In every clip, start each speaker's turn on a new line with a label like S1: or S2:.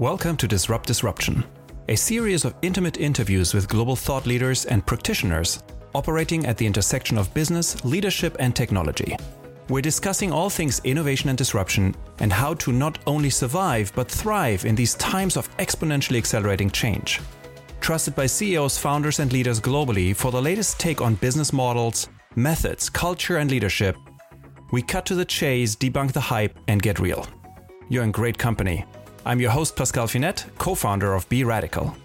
S1: Welcome to Disrupt Disruption, a series of intimate interviews with global thought leaders and practitioners operating at the intersection of business, leadership, and technology. We're discussing all things innovation and disruption and how to not only survive but thrive in these times of exponentially accelerating change. Trusted by CEOs, founders, and leaders globally for the latest take on business models, methods, culture, and leadership, we cut to the chase, debunk the hype, and get real. You're in great company. I'm your host, Pascal Finette, co founder of Be Radical.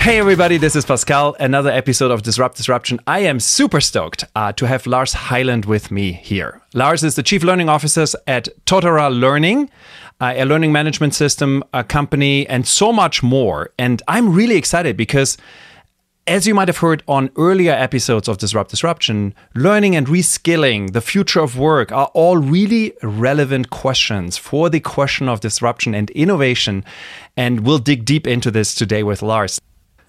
S1: Hey, everybody, this is Pascal, another episode of Disrupt Disruption. I am super stoked uh, to have Lars Hyland with me here. Lars is the Chief Learning Officer at Totara Learning, uh, a learning management system a company, and so much more. And I'm really excited because as you might have heard on earlier episodes of Disrupt Disruption, learning and reskilling, the future of work are all really relevant questions for the question of disruption and innovation. And we'll dig deep into this today with Lars.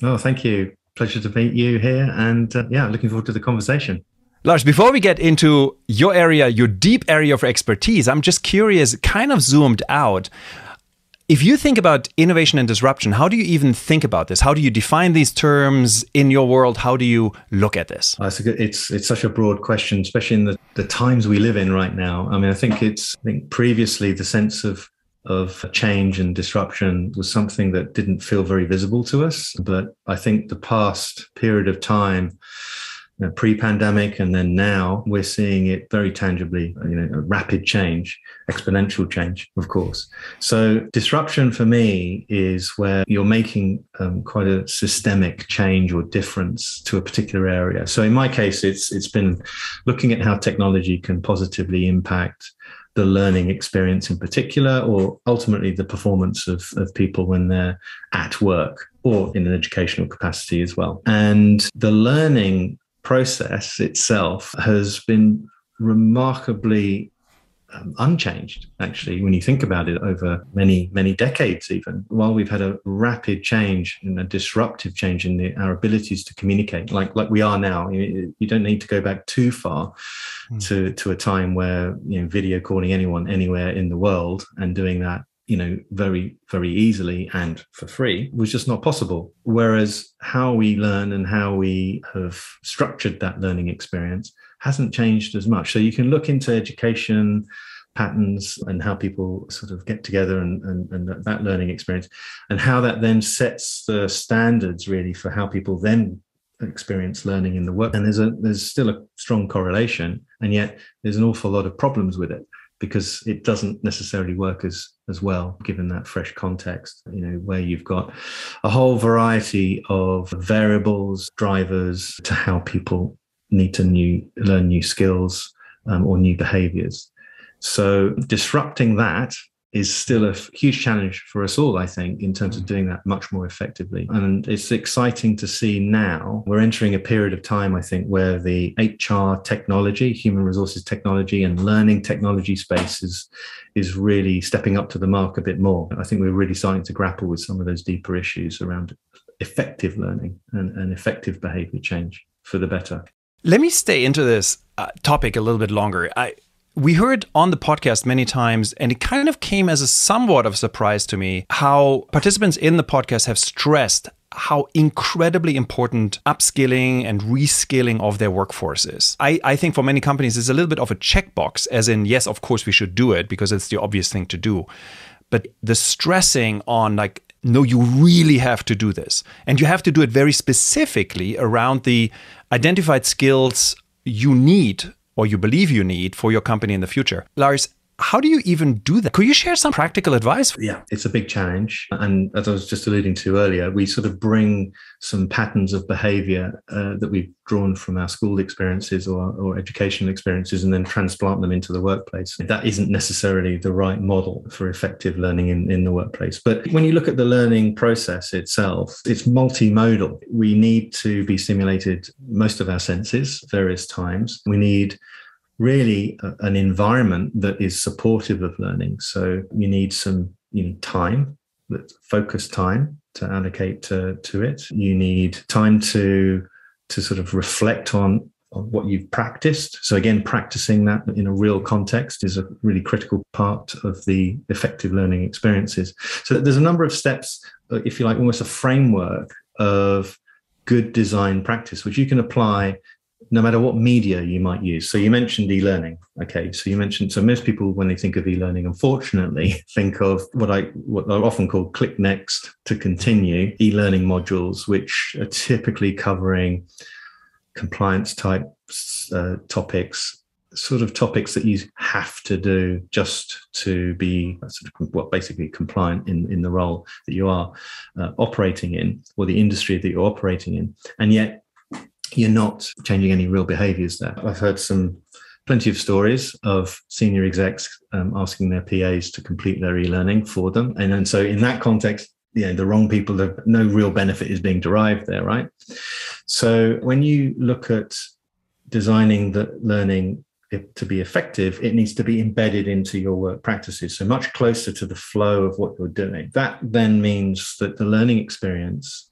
S2: Oh, thank you. Pleasure to meet you here. And uh, yeah, looking forward to the conversation.
S1: Lars, before we get into your area, your deep area of expertise, I'm just curious, kind of zoomed out. If you think about innovation and disruption, how do you even think about this? How do you define these terms in your world? How do you look at this?
S2: It's, good, it's it's such a broad question, especially in the, the times we live in right now. I mean, I think it's I think previously the sense of of change and disruption was something that didn't feel very visible to us, but I think the past period of time you know, pre-pandemic and then now we're seeing it very tangibly you know rapid change exponential change of course so disruption for me is where you're making um, quite a systemic change or difference to a particular area so in my case it's it's been looking at how technology can positively impact the learning experience in particular, or ultimately the performance of, of people when they're at work or in an educational capacity as well. And the learning process itself has been remarkably um, unchanged, actually, when you think about it over many, many decades, even. While we've had a rapid change and a disruptive change in the, our abilities to communicate, like, like we are now, you, you don't need to go back too far mm. to, to a time where you know, video calling anyone anywhere in the world and doing that you know very very easily and for free was just not possible. Whereas how we learn and how we have structured that learning experience hasn't changed as much. So you can look into education patterns and how people sort of get together and, and, and that learning experience and how that then sets the standards really for how people then experience learning in the work. And there's a there's still a strong correlation and yet there's an awful lot of problems with it because it doesn't necessarily work as as well given that fresh context you know where you've got a whole variety of variables drivers to how people need to new learn new skills um, or new behaviors. So disrupting that is still a huge challenge for us all, I think, in terms of mm. doing that much more effectively. And it's exciting to see now we're entering a period of time, I think, where the HR technology, human resources technology, and learning technology space is, is really stepping up to the mark a bit more. I think we're really starting to grapple with some of those deeper issues around effective learning and, and effective behavior change for the better.
S1: Let me stay into this uh, topic a little bit longer. I, we heard on the podcast many times, and it kind of came as a somewhat of a surprise to me how participants in the podcast have stressed how incredibly important upskilling and reskilling of their workforce is. I, I think for many companies, it's a little bit of a checkbox, as in, yes, of course, we should do it because it's the obvious thing to do. But the stressing on, like, no, you really have to do this. And you have to do it very specifically around the identified skills you need or you believe you need for your company in the future. Lars, how do you even do that? Could you share some practical advice?
S2: Yeah, it's a big challenge. And as I was just alluding to earlier, we sort of bring some patterns of behavior uh, that we've drawn from our school experiences or, or educational experiences and then transplant them into the workplace. That isn't necessarily the right model for effective learning in, in the workplace. But when you look at the learning process itself, it's multimodal. We need to be stimulated most of our senses various times. We need really a, an environment that is supportive of learning. So you need some you need time, that focused time to allocate to, to it. You need time to to sort of reflect on what you've practiced. So again, practicing that in a real context is a really critical part of the effective learning experiences. So there's a number of steps, if you like, almost a framework of good design practice, which you can apply no matter what media you might use. So you mentioned e-learning. Okay, so you mentioned so most people when they think of e-learning, unfortunately, think of what I what I often call click next to continue e-learning modules, which are typically covering compliance type uh, topics, sort of topics that you have to do just to be sort of well, basically compliant in, in the role that you are uh, operating in or the industry that you're operating in. And yet you're not changing any real behaviors there. I've heard some plenty of stories of senior execs um, asking their PAs to complete their e-learning for them. And, so in that context, you know, the wrong people have no real benefit is being derived there, right? So when you look at designing the learning to be effective, it needs to be embedded into your work practices. So much closer to the flow of what you're doing. That then means that the learning experience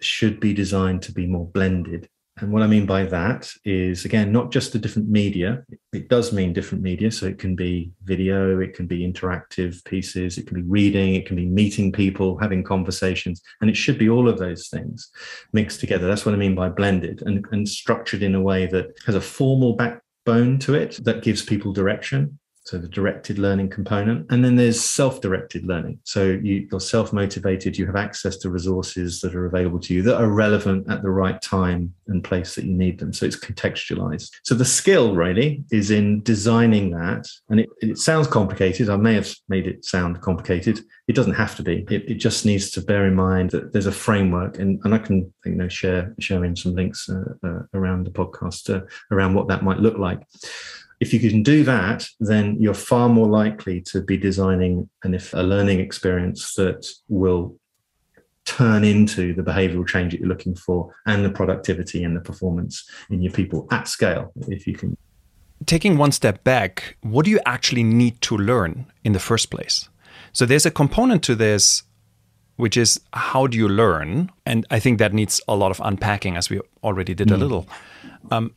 S2: should be designed to be more blended and what I mean by that is, again, not just the different media. It does mean different media. So it can be video, it can be interactive pieces, it can be reading, it can be meeting people, having conversations. And it should be all of those things mixed together. That's what I mean by blended and, and structured in a way that has a formal backbone to it that gives people direction so the directed learning component and then there's self-directed learning. So you, are self-motivated you have access to resources that are available to you that are relevant at the right time and place that you need them. So it's contextualized. So the skill really is in designing that. And it, it sounds complicated. I may have made it sound complicated. It doesn't have to be. It, it just needs to bear in mind that there's a framework. And, and i can you know share share in some links uh, uh, around the podcast uh, around what that might look like if you can do that, then you're far more likely to be designing an, if, a learning experience that will turn into the behavioral change that you're looking for and the productivity and the performance in your people at scale, if you can.
S1: Taking one step back, what do you actually need to learn in the first place? So there's a component to this which is how do you learn? And I think that needs a lot of unpacking, as we already did mm. a little. Um,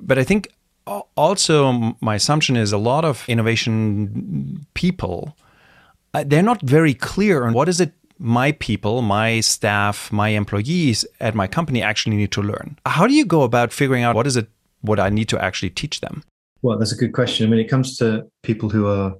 S1: but I think also my assumption is a lot of innovation people uh, they're not very clear on what is it my people my staff my employees at my company actually need to learn. How do you go about figuring out what is it what i need to actually teach them?
S2: Well that's a good question. Mean it comes to people who are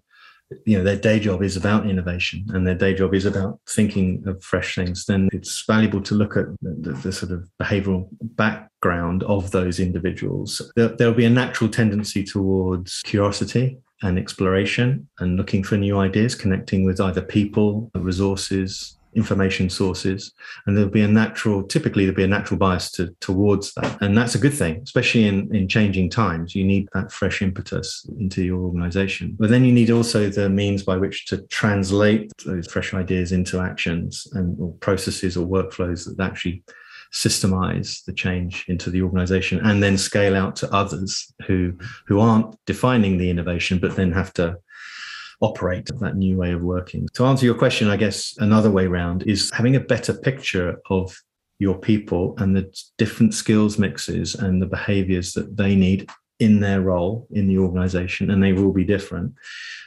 S2: you know their day job is about innovation and their day job is about thinking of fresh things then it's valuable to look at the, the sort of behavioral background of those individuals. There, there'll be a natural tendency towards curiosity and exploration and looking for new ideas connecting with either people resources information sources and there'll be a natural typically there'll be a natural bias to, towards that. And that's a good thing especially in, in changing times. You need that fresh impetus into your organization. But then you need also the means by which to translate those fresh ideas into actions and or processes or workflows that actually systemize the change into the organization and then scale out to others who who aren't defining the innovation but then have to operate that new way of working. To answer your question, I guess another way around is having a better picture of your people and the different skills mixes and the behaviors that they need in their role in the organization, and they will be different.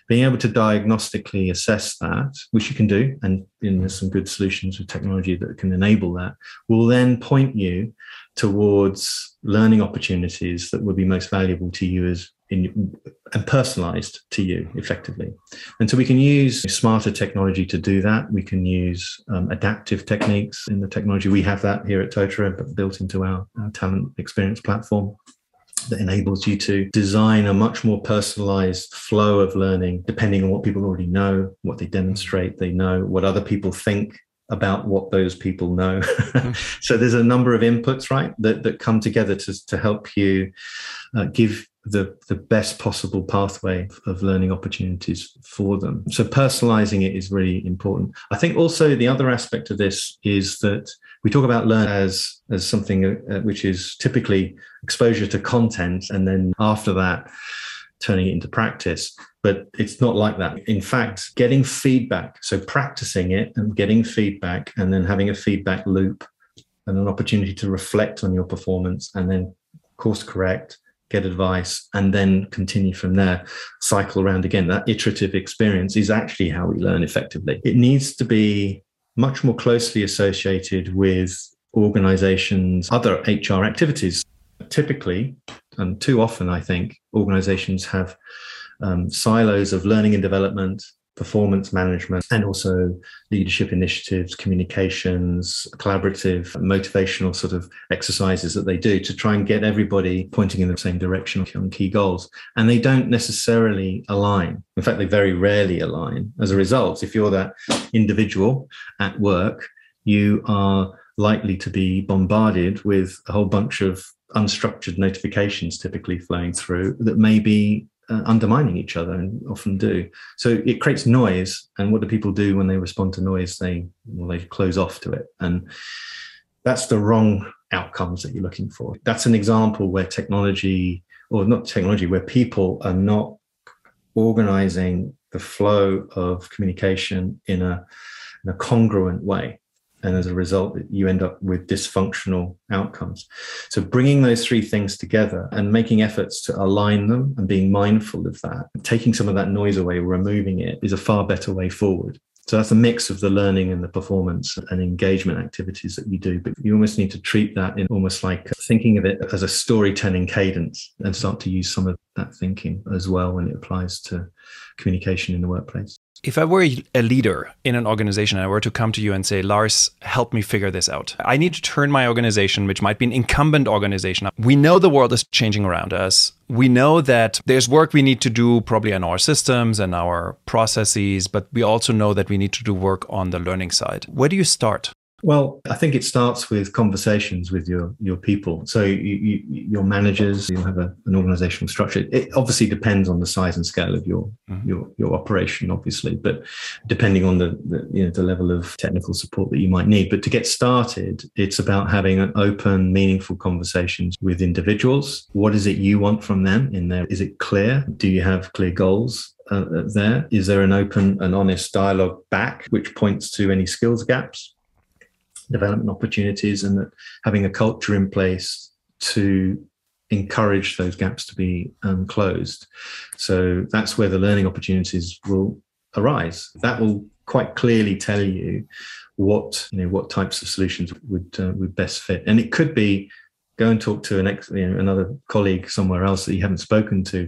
S2: Being able to diagnostically assess that, which you can do, and there's some good solutions with technology that can enable that, will then point you towards learning opportunities that will be most valuable to you as in, and personalized to you effectively. And so we can use smarter technology to do that. We can use um, adaptive techniques in the technology. We have that here at Totara, but built into our, our talent experience platform that enables you to design a much more personalized flow of learning depending on what people already know, what they demonstrate, they know, what other people think about what those people know. Mm-hmm. so there's a number of inputs, right, that, that come together to, to help you uh, give the, the best possible pathway of learning opportunities for them. So personalizing it is really important. I think also the other aspect of this is that we talk about learn as as something uh, which is typically exposure to content and then after that turning it into practice but it's not like that in fact getting feedback so practicing it and getting feedback and then having a feedback loop and an opportunity to reflect on your performance and then course correct, get advice, and then continue from there, cycle around again. That iterative experience is actually how we learn effectively. It needs to be much more closely associated with organizations' other HR activities. Typically, and too often, I think, organizations have um, silos of learning and development, performance management, and also leadership initiatives, communications, collaborative, motivational sort of exercises that they do to try and get everybody pointing in the same direction on key goals. And they don't necessarily align. In fact, they very rarely align. As a result, if you're that individual at work, you are likely to be bombarded with a whole bunch of unstructured notifications typically flowing through that may be uh, undermining each other and often do. So it creates noise. And what do people do when they respond to noise? They well, they close off to it, and that's the wrong outcomes that you're looking for. That's an example where technology, or not technology, where people are not organizing the flow of communication in a, in a congruent way and as a result you end up with dysfunctional outcomes so bringing those three things together and making efforts to align them and being mindful of that taking some of that noise away removing it is a far better way forward so that's a mix of the learning and the performance and engagement activities that you do. But you almost need to treat that in almost like thinking of it as a storytelling cadence and start to use some of that thinking as well when it applies to communication in the workplace.
S1: If I were a leader in an organization and I were to come to you and say, Lars, help me figure this out, I need to turn my organization, which might be an incumbent organization. We know the world is changing around us. We know that there's work we need to do probably on our systems and our processes, but we also know that we need to do work on the learning side. Where do you start?
S2: Well, I think it starts with conversations with your your people. So you, you, your managers, you have a, an organizational structure. It obviously depends on the size and scale of your mm-hmm. your your operation, obviously, but depending on the, the you know the level of technical support that you might need. But to get started, it's about having an open, meaningful conversations with individuals. What is it you want from them in there? Is it clear? Do you have clear goals? Uh, there? Is there an open and honest dialogue back, which points to any skills gaps? Development opportunities and that having a culture in place to encourage those gaps to be um, closed. So that's where the learning opportunities will arise. That will quite clearly tell you what you know what types of solutions would uh, would best fit. And it could be go and talk to an ex, you know, another colleague somewhere else that you haven't spoken to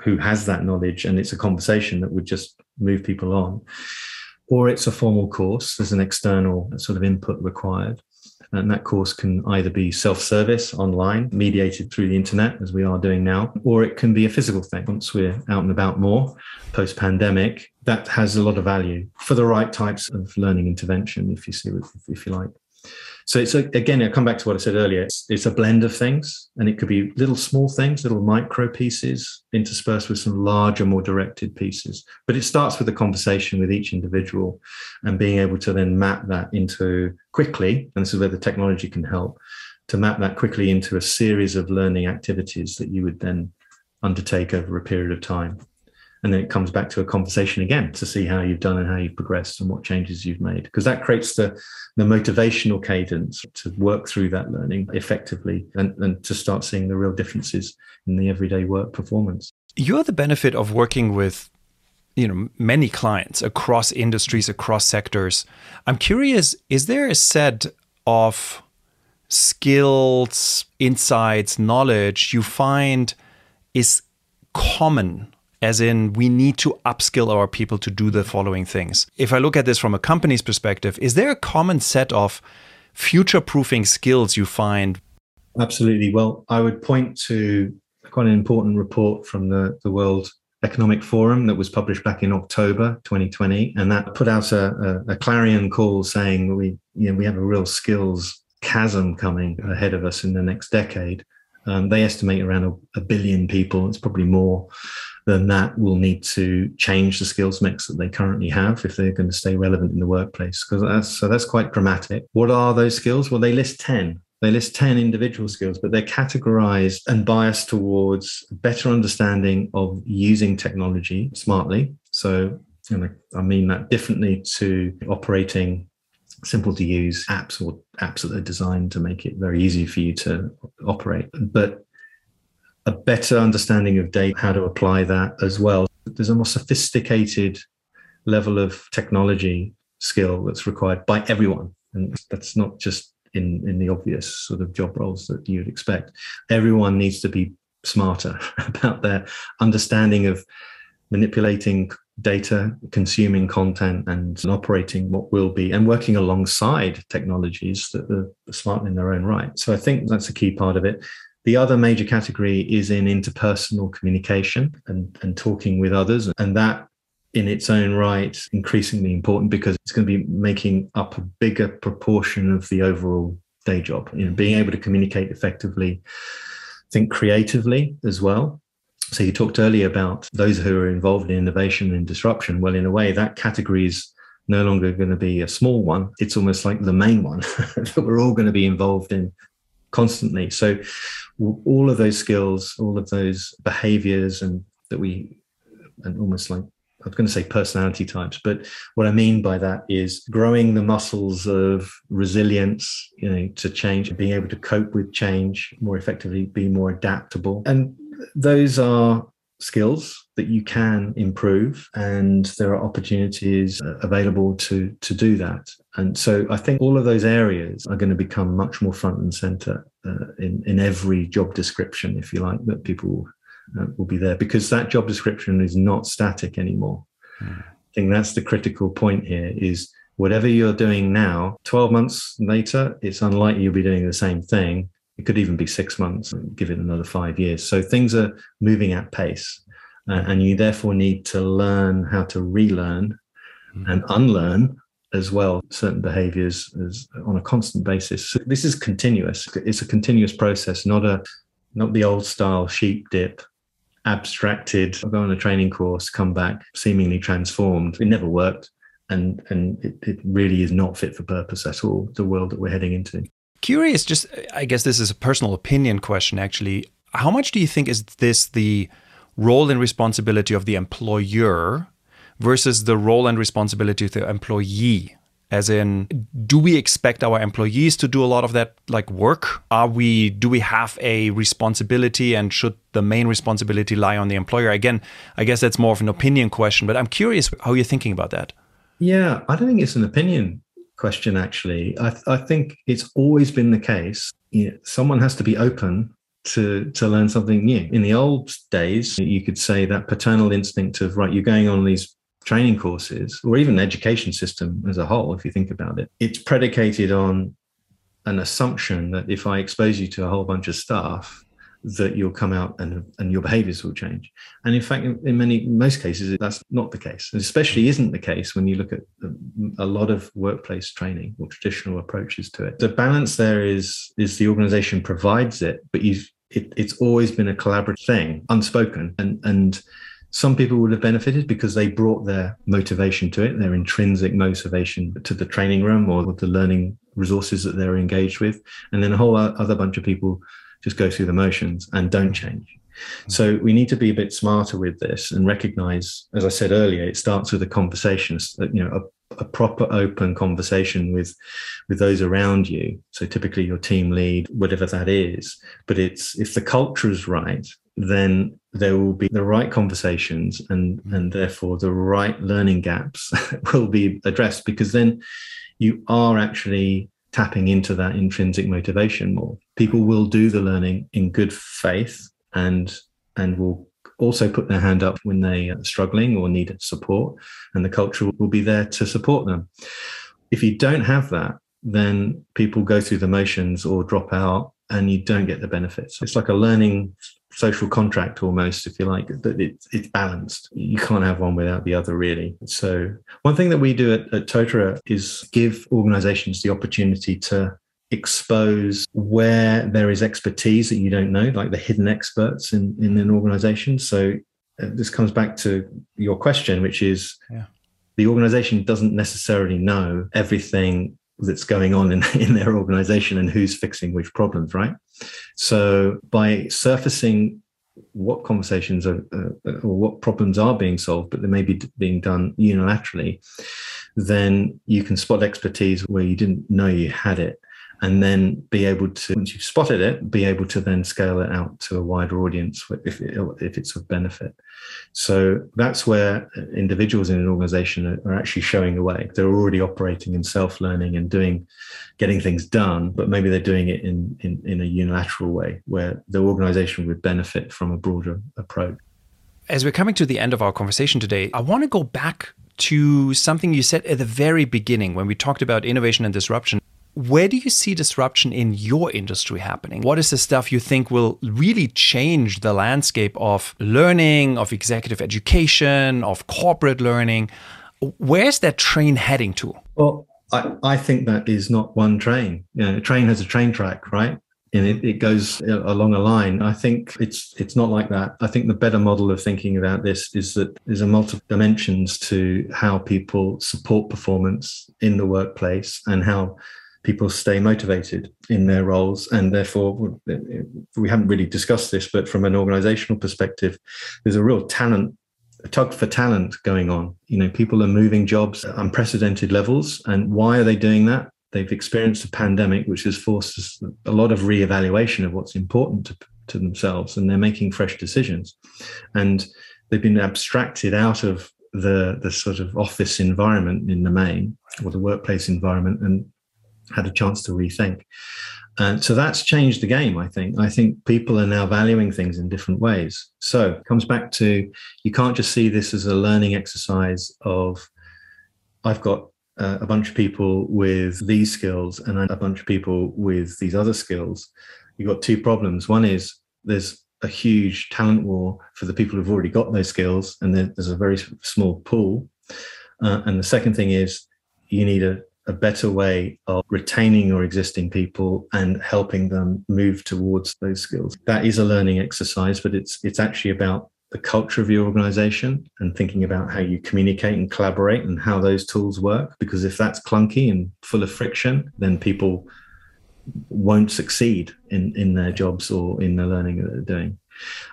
S2: who has that knowledge and it's a conversation that would just move people on or it's a formal course. There's an external sort of input required. And that course can either be self service online, mediated through the internet, as we are doing now, or it can be a physical thing. Once we're out and about more post pandemic, that has a lot of value for the right types of learning intervention, if you see, if you like. So it's a, again, I come back to what I said earlier. It's, it's, a blend of things, and it could be little small things, little micro pieces interspersed with some larger, more directed pieces. But it starts with a conversation with each individual, and being able to then map that into quickly. And this is where the technology can help to map that quickly into a series of learning activities that you would then undertake over a period of time and then it comes back to a conversation again to see how you've done and how you've progressed and what changes you've made. Because that creates the the motivational cadence to work through that learning effectively and, and to start seeing the real differences in the everyday work performance.
S1: You're the benefit of working with you know many clients across industries across sectors. I'm curious is there a set of skills insights knowledge you find is common as in we need to upskill our people to do the following things. If I look at this from a company's perspective, is there a common set of future proofing skills you find?
S2: Absolutely. Well, I would point to quite an important report from the, the World Economic Forum that was published back in October 2020, and that put out a, a, a clarion call saying we you know we have a real skills chasm coming ahead of us in the next decade. Um, they estimate around a, a, billion people. It's probably more then that will need to change the skills mix that they currently have if they're going to stay relevant in the workplace. Because that's, so that's quite dramatic. What are those skills? Well, they list 10. They list 10 individual skills, but they're categorized and biased towards better understanding of using technology smartly. So, and I mean that differently to operating simple to use apps or apps that are designed to make it very easy for you to operate. But a better understanding of data, how to apply that as well. There's a more sophisticated level of technology skill that's required by everyone. And that's not just in, in the obvious sort of job roles that you'd expect. Everyone needs to be smarter about their understanding of manipulating data, consuming content, and operating what will be, and working alongside technologies that are smart in their own right. So I think that's a key part of it. The other major category is in interpersonal communication and, and talking with others. And that in its own right increasingly important because it's going to be making up a bigger proportion of the overall day job. You know, being able to communicate effectively, think creatively as well. So you talked earlier about those who are involved in innovation and disruption. Well, in a way, that category is no longer going to be a small one. It's almost like the main one that we're all going to be involved in constantly. So all of those skills, all of those behaviors and that we and almost like I was going to say personality types, but what I mean by that is growing the muscles of resilience, you know, to change, being able to cope with change more effectively, be more adaptable. And those are skills that you can improve and there are opportunities available to to do that and so i think all of those areas are going to become much more front and center uh, in in every job description if you like that people uh, will be there because that job description is not static anymore. Mm. I think that's the critical point here is whatever you're doing now, 12 months later, it's unlikely you'll be doing the same thing. It could even be six months, give it another five years. So things are moving at pace. Uh, and you therefore need to learn how to relearn mm. and unlearn as well certain behaviors as on a constant basis so this is continuous it's a continuous process not a not the old style sheep dip abstracted, go on a training course, come back seemingly transformed. It never worked. And, and it, it really is not fit for purpose at all, the world that we're heading into.
S1: Curious, just I guess this is a personal opinion question actually. How much do you think is this the role and responsibility of the employer versus the role and responsibility of the employee? as in do we expect our employees to do a lot of that like work? Are we do we have a responsibility and should the main responsibility lie on the employer? Again i guess that's more of an opinion question but i'm curious how you're thinking about that.
S2: Yeah i don't think it's an opinion question actually. I, th- I think it's always been the case you know, someone has to be open to to learn something new in the old days you could say that paternal instinct of right you're going on these training courses or even education system as a whole, if you think about it, it's predicated on an assumption that if I expose you to a whole bunch of stuff, that you'll come out and, and your behaviors will change. And in fact, in, in many most cases, that's not the case. And especially isn't the case when you look at um, a lot of workplace training or traditional approaches to it. The balance there is is the organization provides it, but you it, it's always been a collaborative thing, unspoken. And and some people would have benefited because they brought their motivation to it, their intrinsic motivation to the training room or the learning resources that they're engaged with. And then a whole other bunch of people just go through the motions and don't change. So we need to be a bit smarter with this and recognize, as I said earlier, it starts with a conversation, you know, a, proper open conversation with with those around you. So typically your team lead, whatever that is. But it's if the culture is right, then there will be the right conversations and and therefore the right learning gaps will be addressed because then you are actually tapping into that intrinsic motivation more people will do the learning in good faith and and will also put their hand up when they are struggling or need support and the culture will be there to support them if you don't have that then people go through the motions or drop out and you don't get the benefits it's like a learning social contract almost, if you like, that it's, it's balanced. You can't have one without the other, really. So, one thing that we do at, at Totara is give organizations the opportunity to expose where there is expertise that you don't know, like the hidden experts in, in an organization. So, uh, this comes back to your question, which is yeah. the organization doesn't necessarily know everything that's going on in, in their organization and who's fixing which problems, right? So by surfacing what conversations are uh, or what problems are being solved, but they may be being done unilaterally, then you can spot expertise where you didn't know you had it. And then be able to once you've spotted it be able to then scale it out to a wider audience if, if it's of benefit. So that's where individuals in an organization are, actually showing the way. They're already operating in self-learning and doing getting things done but maybe they're doing it in, in, in a unilateral way where the organization would benefit from a broader approach.
S1: As we're coming to the end of our conversation today i want to go back to something you said at the very beginning when we talked about innovation and disruption where do you see disruption in your industry happening? What is the stuff you think will really change the landscape of learning, of executive education, of corporate learning? Where's that train heading to?
S2: Well, I, I think that is not one train. You know, a train has a train track, right? and it, it, goes uh, along a line. I think it's it's not like that. I think the better model of thinking about this is that there's a multiple dimensions to how people support performance in the workplace and how people stay motivated in their roles and therefore we haven't really discussed this but from an organizational perspective there's a real talent a tug for talent going on. You know people are moving jobs at unprecedented levels and why are they doing that? They've experienced a pandemic which has forced a lot of reevaluation of what's important to, to themselves and they're making fresh decisions. And they've been abstracted out of the the sort of office environment in the main or the workplace environment and had a chance to rethink. And so that's changed the game, I think. I think people are now valuing things in different ways. So it comes back to you can't just see this as a learning exercise of I've got uh, a bunch of people with these skills and a bunch of people with these other skills. You've got two problems. One is there's a huge talent war for the people who've already got those skills, and there's a very small pool. Uh, and the second thing is you need a a better way of retaining your existing people and helping them move towards those skills. That is a learning exercise, but it's it's actually about the culture of your organization and thinking about how you communicate and collaborate and how those tools work. Because if that's clunky and full of friction, then people won't succeed in, in their jobs or in the learning that they're doing.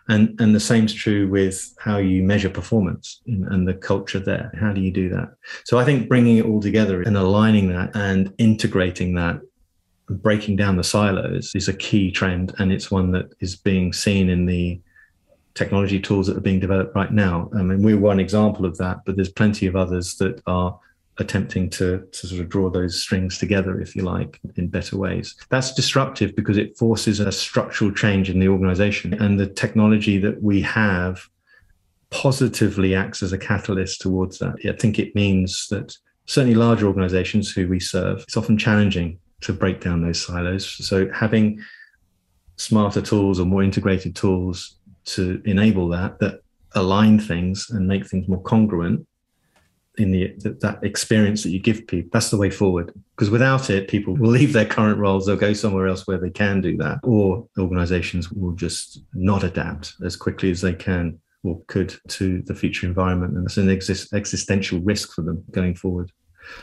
S2: And and the same's true with how you measure performance and the culture there. How do you do that? So I think bringing it all together and aligning that and integrating that breaking down the silos is a key trend and it's one that is being seen in the technology tools that are being developed right now. I mean, we're one example of that, but there's plenty of others that are attempting to, to sort of draw those strings together, if you like, in better ways. That's disruptive because it forces a structural change in the organization. And the technology that we have positively acts as a catalyst towards that. I think it means that certainly larger organizations who we serve, it's often challenging to break down those silos. So having smarter tools or more integrated tools to enable that, that align things and make things more congruent in the that experience that you give people that's the way forward. Because without it people will leave their current roles they'll go somewhere else where they can do that or organizations will just not adapt as quickly as they can or could to the future environment and it's an exist, existential risk for them going forward.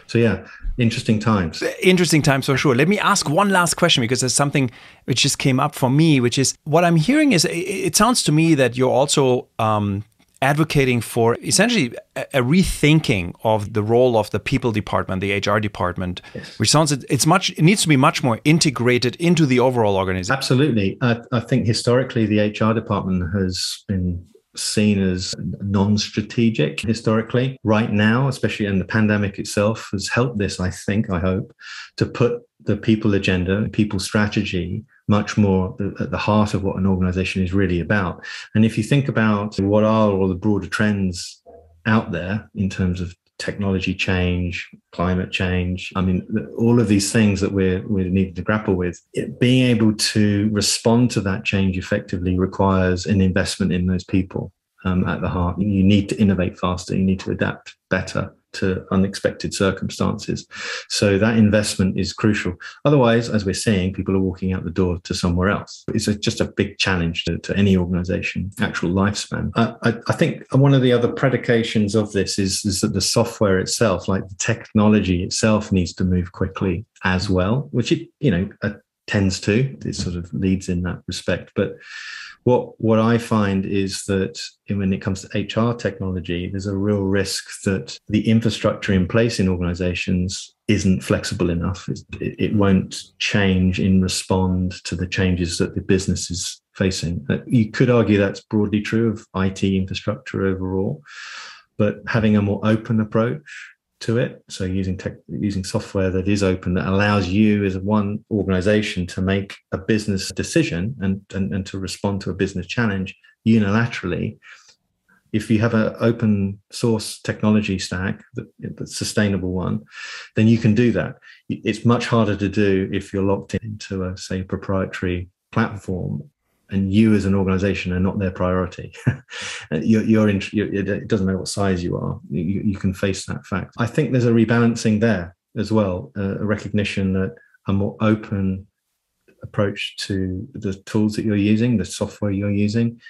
S2: So yeah interesting times.
S1: Interesting times for sure. Let me ask one last question because there's something which just came up for me which is what i'm hearing is it sounds to me that you're also um, advocating for essentially a, a, rethinking of the role of the people department, the HR department, yes. which sounds it's much it needs to be much more integrated into the overall organization.
S2: Absolutely, I, I think historically the HR department has been seen as non-strategic historically. Right now, especially in the pandemic itself, has helped this. I think, I hope, to put the people agenda, people strategy much more at the heart of what an organization is really about. And if you think about what are all the broader trends out there in terms of technology change, climate change, I mean, all of these things that we're, we're needing to grapple with, it, being able to respond to that change effectively requires an investment in those people um, at the heart. You need to innovate faster, you need to adapt better to unexpected circumstances. So that investment is crucial. Otherwise, as we're seeing, people are walking out the door to somewhere else. It's a, just a big challenge to, to any organization, actual lifespan. Uh, I, I, think one of the other predications of this is, is that the software itself, like the technology itself, needs to move quickly as well, which it, you know, a tends to. It sort of leads in that respect. But what what I find is that when it comes to HR technology, there's a real risk that the infrastructure in place in organizations isn't flexible enough. It, it won't change in respond to the changes that the business is facing. Uh, you could argue that's broadly true of IT infrastructure overall, but having a more open approach to it. So using tech, using software that is open that allows you as one organization to make a business decision and, and, and to respond to a business challenge unilaterally. If you have an open source technology stack, that's sustainable one, then you can do that. It's much harder to do if you're locked into a say proprietary platform and you as an organization are not their priority. you're, you're, in, you're, it doesn't matter what size you are, you, you, can face that fact. I think there's a rebalancing there as well, a recognition that a more open approach to the tools that you're using, the software you're using,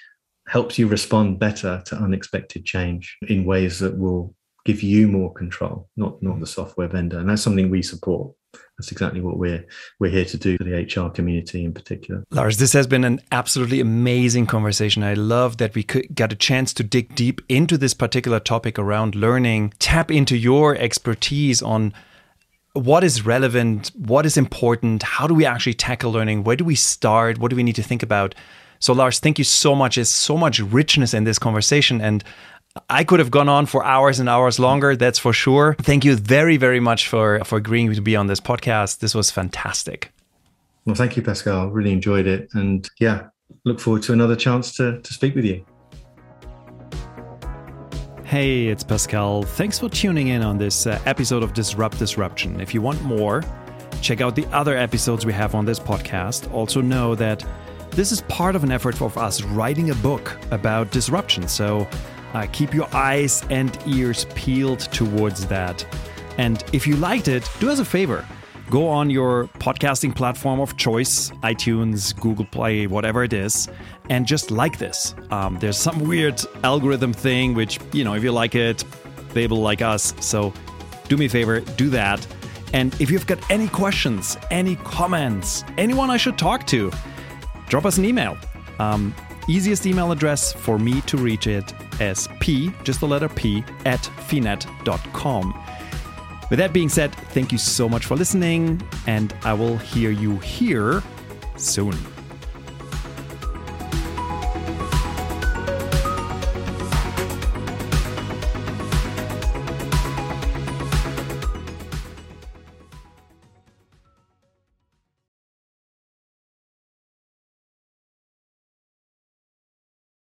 S2: helps you respond better to unexpected change in ways that will give you more control, not not the software vendor. And that's something we support that's exactly what we're we're here to do for the HR community in particular.
S1: Lars, this has been an absolutely amazing conversation. I love that we could, got a chance to dig deep into this particular topic around learning, tap into your expertise on what is relevant, what is important, how do we actually tackle learning, where do we start, what do we need to think about. So, Lars, thank you so much. There's so much richness in this conversation. And I could have gone on for hours and hours longer, that's for sure. Thank you very, very much for, for agreeing to be on this podcast. This was fantastic.
S2: Well, thank you, Pascal. Really enjoyed it. And yeah, look forward to another chance to, to speak with you.
S1: Hey, it's Pascal. Thanks for tuning in on this uh, episode of Disrupt Disruption. If you want more, check out the other episodes we have on this podcast. Also, know that this is part of an effort of us writing a book about disruption. So, uh, keep your eyes and ears peeled towards that. And if you liked it, do us a favor. Go on your podcasting platform of choice, iTunes, Google Play, whatever it is, and just like this. Um, there's some weird algorithm thing, which, you know, if you like it, they will like us. So do me a favor, do that. And if you've got any questions, any comments, anyone I should talk to, drop us an email. Um, easiest email address for me to reach it is p, just the letter p, at finette.com. With that being said, thank you so much for listening, and I will hear you here soon.